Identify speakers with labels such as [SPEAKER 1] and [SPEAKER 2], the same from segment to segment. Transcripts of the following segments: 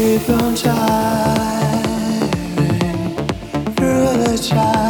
[SPEAKER 1] keep on driving through the child.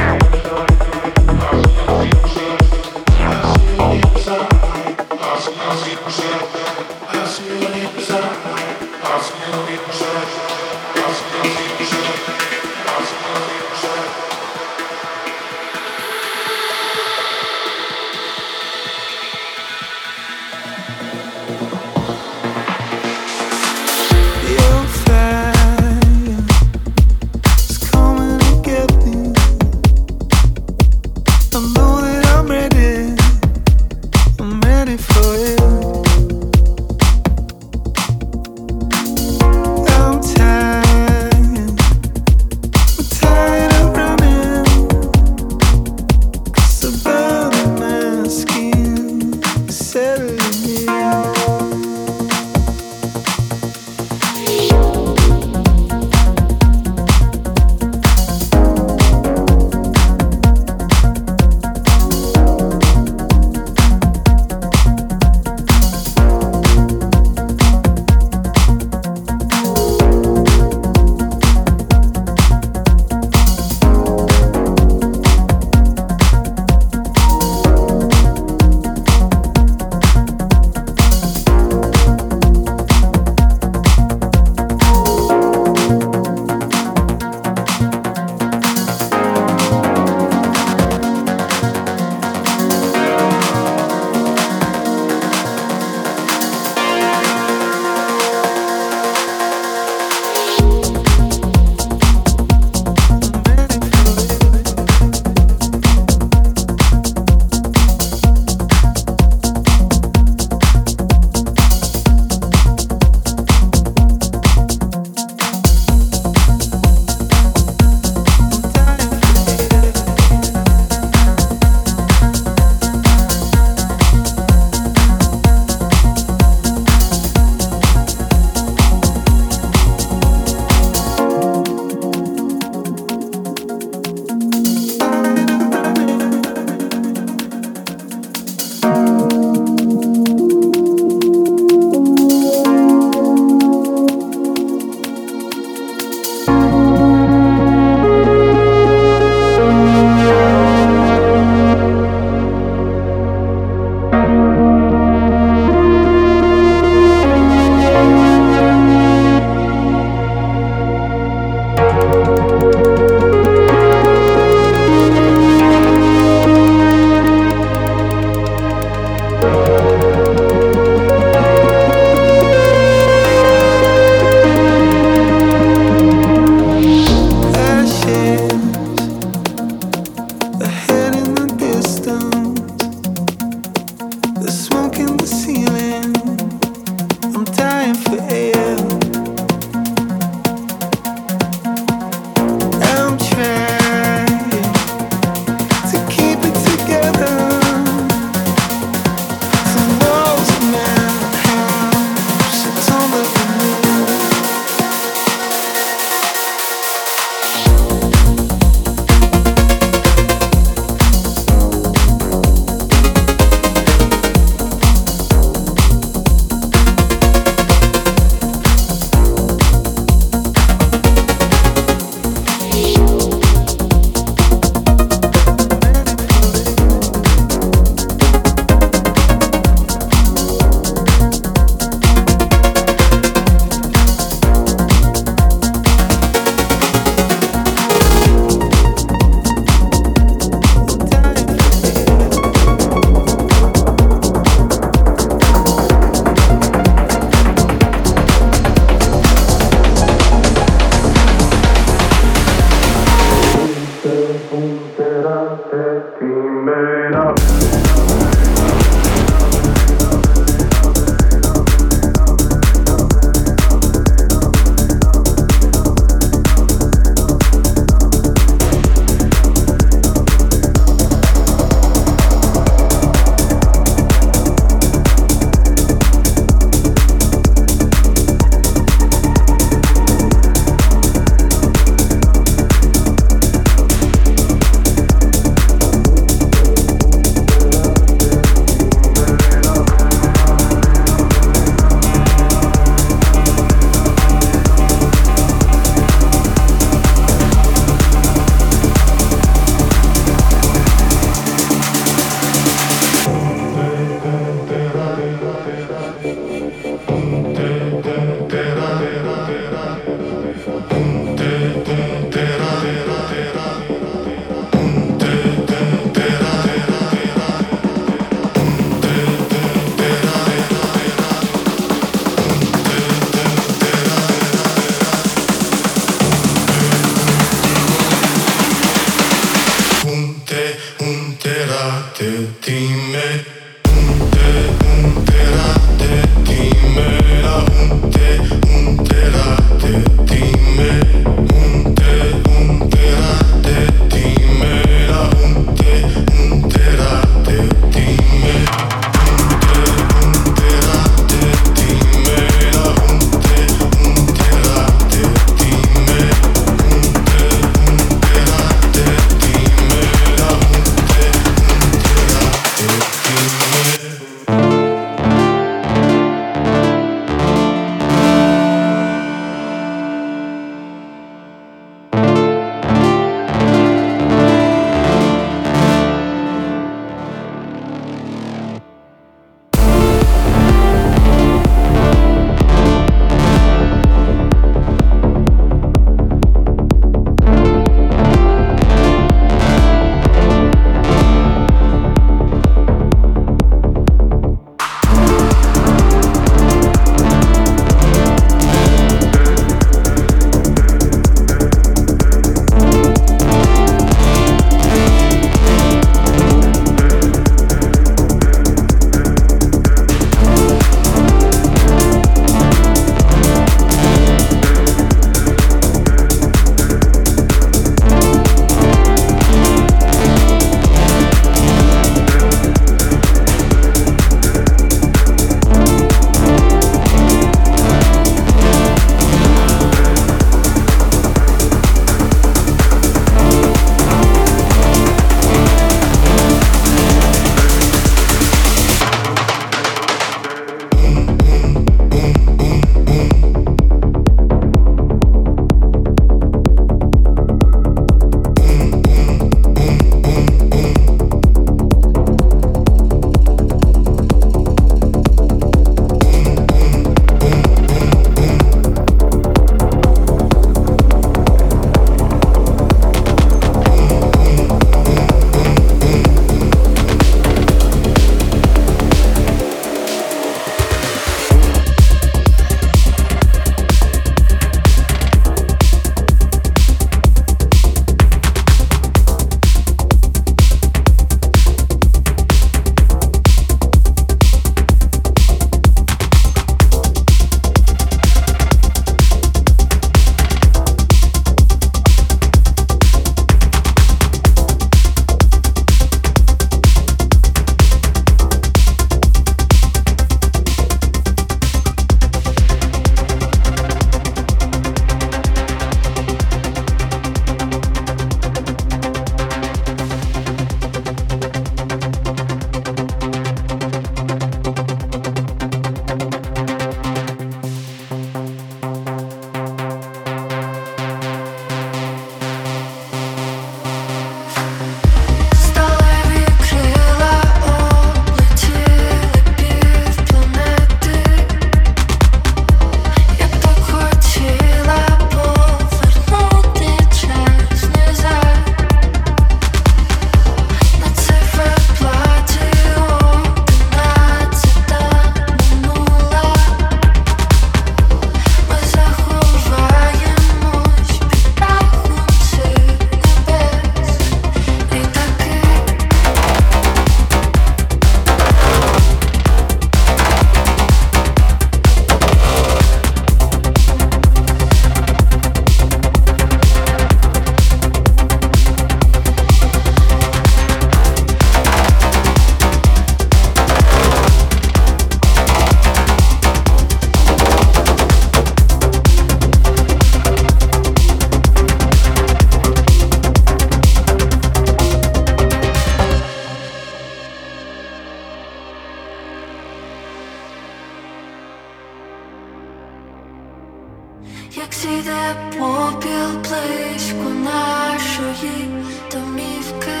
[SPEAKER 2] попіл близько нашої домівки,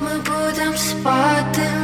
[SPEAKER 2] ми будемо спати.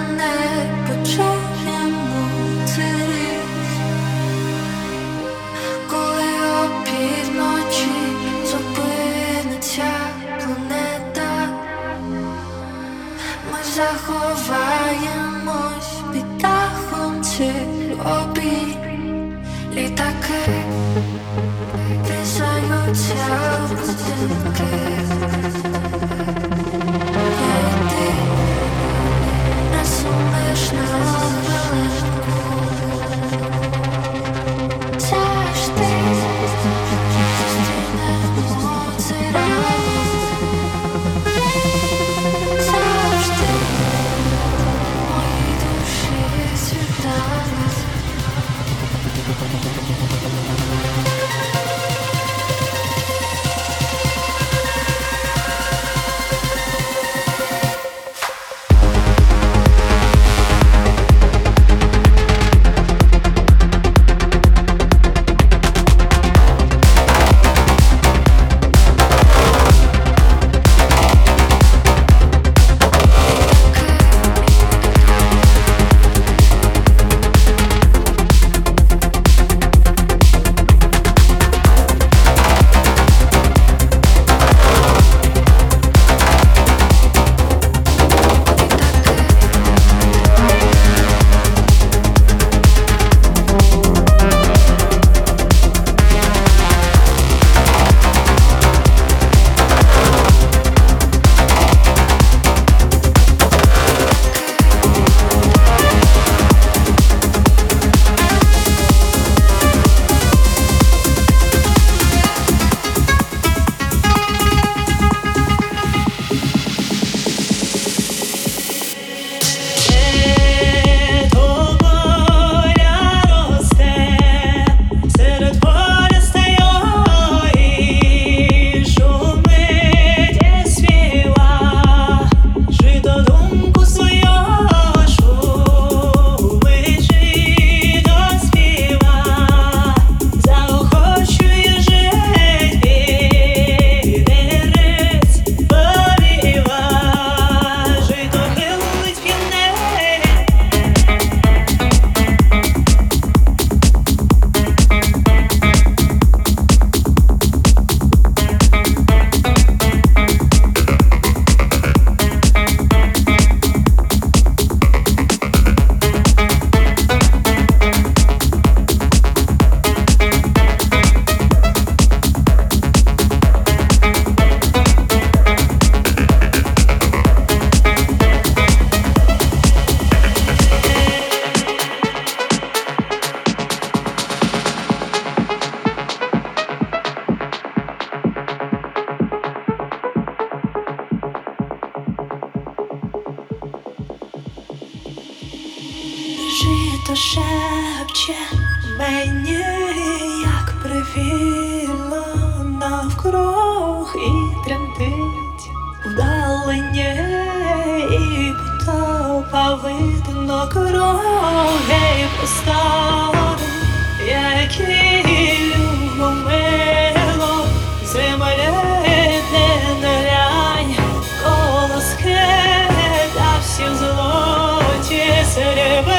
[SPEAKER 3] sereva